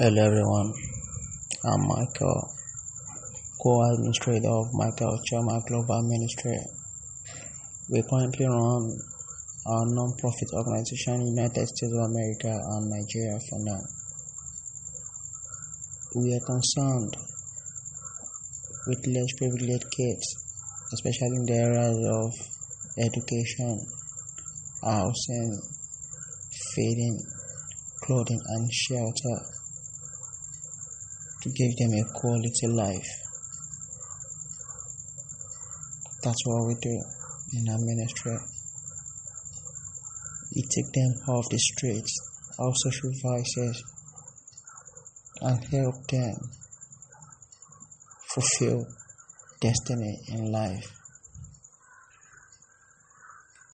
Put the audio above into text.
Hello everyone, I'm Michael, co-administrator of Michael Chama Global Ministry. We currently run our non-profit organization in United States of America and Nigeria for now. We are concerned with less privileged kids, especially in the areas of education, housing, feeding, clothing and shelter to give them a quality life. That's what we do in our ministry. We take them off the streets, off social vices, and help them fulfill destiny in life.